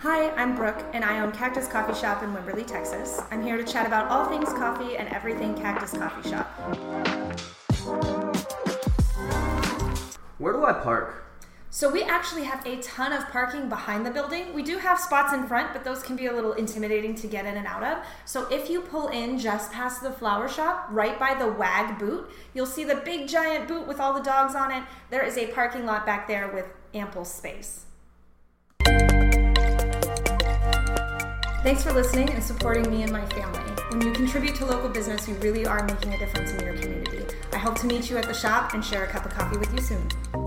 Hi, I'm Brooke, and I own Cactus Coffee Shop in Wimberley, Texas. I'm here to chat about all things coffee and everything Cactus Coffee Shop. Where do I park? So, we actually have a ton of parking behind the building. We do have spots in front, but those can be a little intimidating to get in and out of. So, if you pull in just past the flower shop, right by the WAG boot, you'll see the big giant boot with all the dogs on it. There is a parking lot back there with ample space. Thanks for listening and supporting me and my family. When you contribute to local business, you really are making a difference in your community. I hope to meet you at the shop and share a cup of coffee with you soon.